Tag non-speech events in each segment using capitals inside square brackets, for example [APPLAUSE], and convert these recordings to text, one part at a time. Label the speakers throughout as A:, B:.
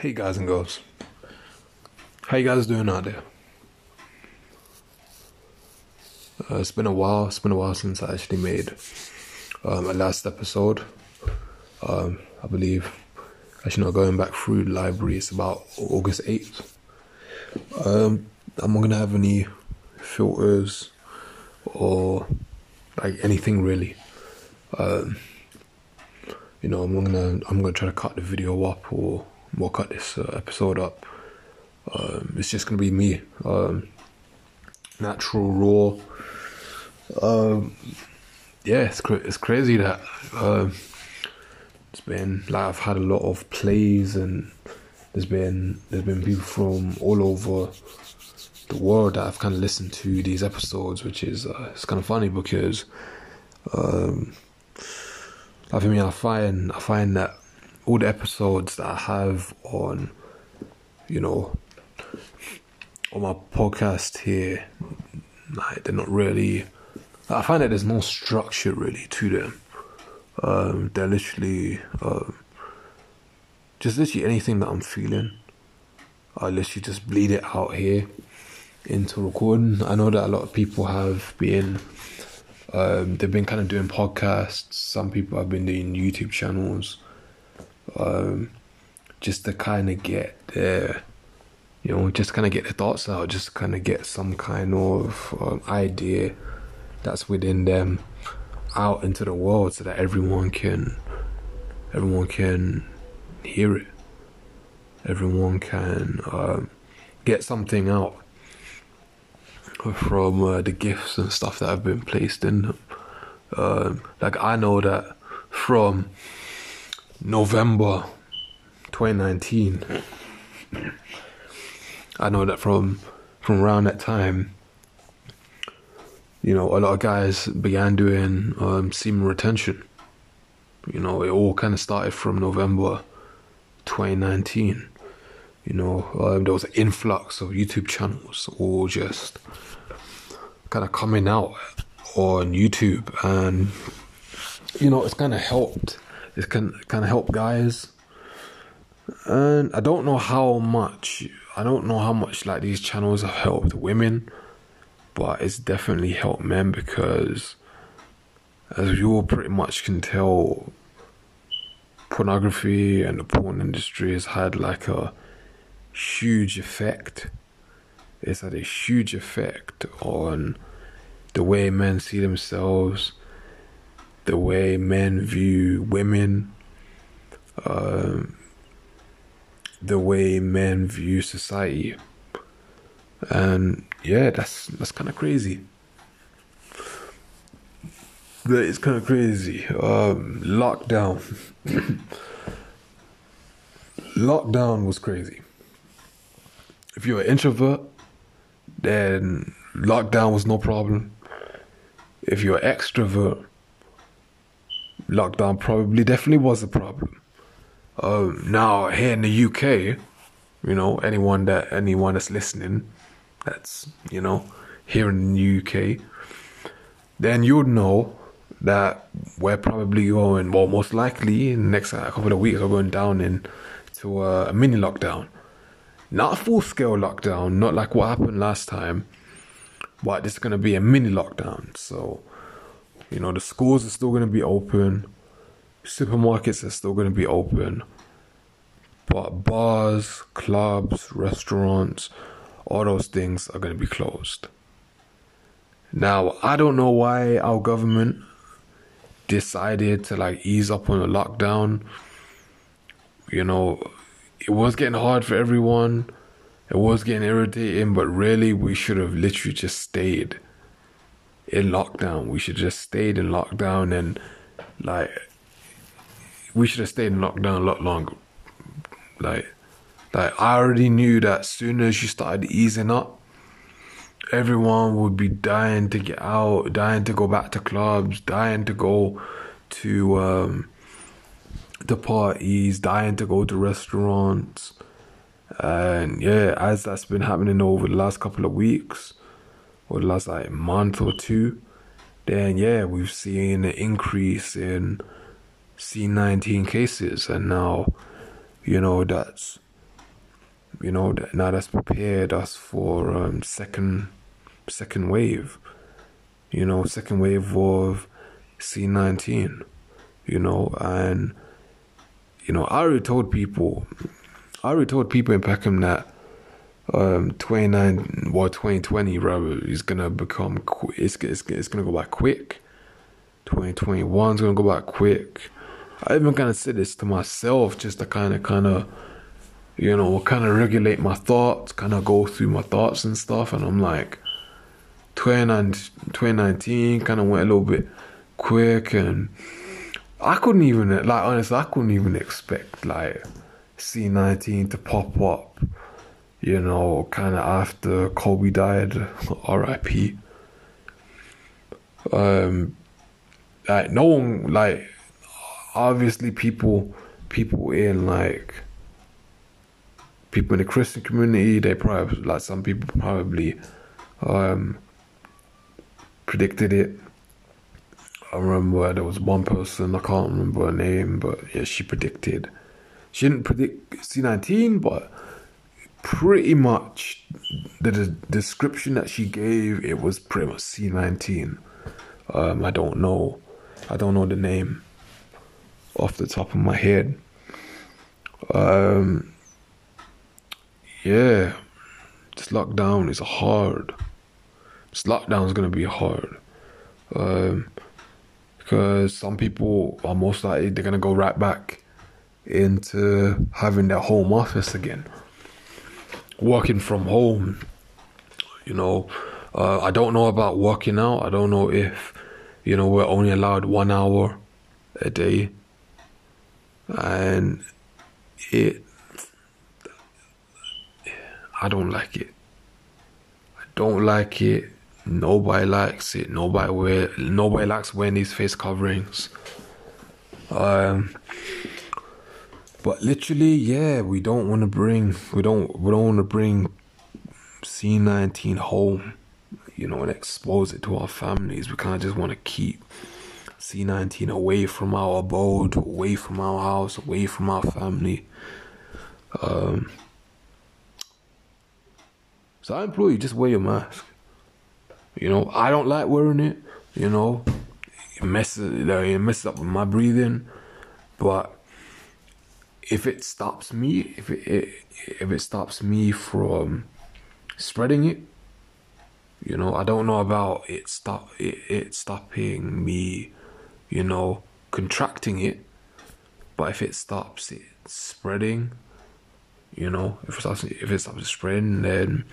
A: Hey guys and girls, how you guys doing out there? Uh, it's been a while. It's been a while since I actually made um, a last episode. Um, I believe actually not going back through the library. It's about August eighth. Um, I'm not gonna have any filters or like anything really. Um, you know, I'm gonna I'm gonna try to cut the video up or we'll cut this uh, episode up. Um, it's just gonna be me, um, natural, raw. Um, yeah, it's cra- it's crazy that um, it's been like I've had a lot of plays and there's been there's been people from all over the world that I've kind of listened to these episodes, which is uh, it's kind of funny because um, I mean I find I find that all the episodes that I have on, you know, on my podcast here, like they're not really. I find that there's no structure really to them. Um, they're literally um, just literally anything that I'm feeling. I literally just bleed it out here into recording. I know that a lot of people have been um, they've been kind of doing podcasts. Some people have been doing YouTube channels um, just to kind of get their, you know, just kind of get the thoughts out, just kind of get some kind of um, idea that's within them out into the world so that everyone can, everyone can hear it. Everyone can um, get something out from uh, the gifts and stuff that have been placed in them. Um, like I know that from November 2019. I know that from from around that time, you know, a lot of guys began doing um, semen retention. You know, it all kind of started from November 2019. You know, um, there was an influx of YouTube channels all just kind of coming out on YouTube, and you know, it's kind of helped it can of help guys. And I don't know how much. I don't know how much like these channels have helped women, but it's definitely helped men because, as you all pretty much can tell, pornography and the porn industry has had like a huge effect. It's had a huge effect on the way men see themselves, the way men view women, uh, the way men view society, and yeah, that's that's kind of crazy. That is kind of crazy. Um, lockdown. [LAUGHS] lockdown was crazy. If you're an introvert, then lockdown was no problem. If you're an extrovert, lockdown probably definitely was a problem. Um, now here in the UK, you know, anyone that anyone that's listening, that's you know here in the UK, then you'd know that we're probably going, well, most likely in the next couple of weeks, we're going down into a, a mini lockdown, not a full scale lockdown, not like what happened last time, but it's going to be a mini lockdown. So you know, the schools are still going to be open, supermarkets are still going to be open, but bars, clubs, restaurants, all those things are going to be closed. Now, I don't know why our government decided to like ease up on the lockdown. You know, it was getting hard for everyone. It was getting irritating, but really we should have literally just stayed in lockdown. We should just stayed in lockdown and like we should have stayed in lockdown a lot longer. Like like I already knew that soon as you started easing up, everyone would be dying to get out, dying to go back to clubs, dying to go to um the parties, dying to go to restaurants. And yeah, as that's been happening over the last couple of weeks, or the last like month or two, then yeah, we've seen an increase in C19 cases, and now, you know, that's you know, that now that's prepared us for um, second second wave. You know, second wave of C nineteen. You know, and you know, I already told people, I already told people in Peckham that um 29 well 2020 rather is gonna become it's, it's, it's gonna go by quick. 2021 is gonna go by quick. I even kind of said this to myself just to kind of kind of you know kind of regulate my thoughts kind of go through my thoughts and stuff and i'm like 2019 kind of went a little bit quick and i couldn't even like honestly i couldn't even expect like c19 to pop up you know, kind of after Kobe died, [LAUGHS] R.I.P. Um, like no one, like obviously people, people in like people in the Christian community, they probably like some people probably um predicted it. I remember there was one person I can't remember her name, but yeah, she predicted. She didn't predict C nineteen, but pretty much the, the description that she gave it was pretty much C19 um, I don't know. I don't know the name off the top of my head. Um, yeah. This lockdown is hard. This lockdown is to be hard. Um, because some people are most likely they're to go right back into having their home office again working from home. You know, uh, I don't know about working out. I don't know if, you know, we're only allowed one hour a day. And it, I don't like it. I don't like it. Nobody likes it. Nobody wear. Nobody likes wearing these face coverings. Um, but literally, yeah, we don't want to bring we don't we don't want to bring C nineteen home, you know, and expose it to our families. We kind of just want to keep C nineteen away from our abode, away from our house, away from our family. Um, so I implore you, just wear your mask. You know, I don't like wearing it. You know, it messes it messes up with my breathing, but if it stops me, if it, if it stops me from spreading it, you know, I don't know about it stop it, it stopping me, you know, contracting it, but if it stops it spreading, you know, if it stops if it stops spreading, then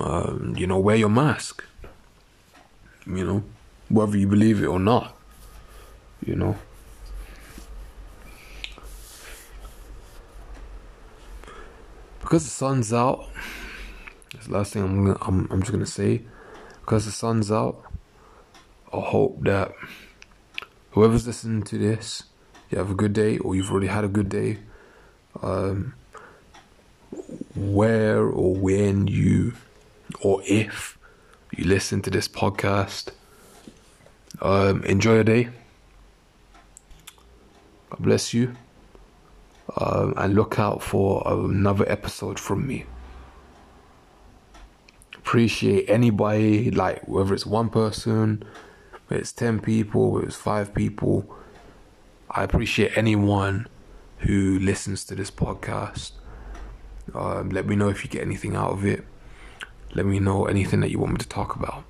A: um, you know, wear your mask. You know, whether you believe it or not, you know. Because the sun's out. That's the last thing I'm gonna, I'm, I'm just gonna say. Because the sun's out, I hope that whoever's listening to this, you have a good day, or you've already had a good day. Um, where or when you, or if you listen to this podcast, um, enjoy your day. God bless you um, and look out for another episode from me. Appreciate anybody, like whether it's one person, whether it's 10 people, whether it's five people. I appreciate anyone who listens to this podcast. Um, let me know if you get anything out of it. Let me know anything that you want me to talk about.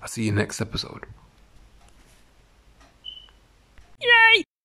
A: I'll see you next episode.